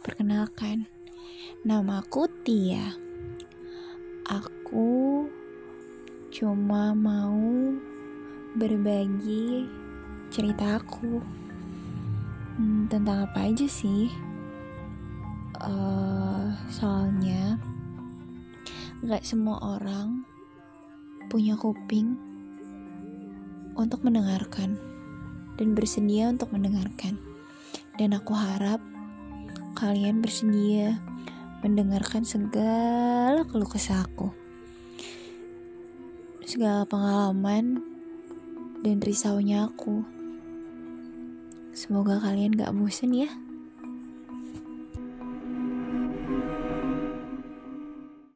perkenalkan, namaku Tia. Aku cuma mau berbagi cerita aku hmm, tentang apa aja sih. Uh, soalnya gak semua orang punya kuping untuk mendengarkan dan bersedia untuk mendengarkan. Dan aku harap kalian bersedia mendengarkan segala keluh kesah aku. Segala pengalaman dan risaunya aku. Semoga kalian gak bosan ya.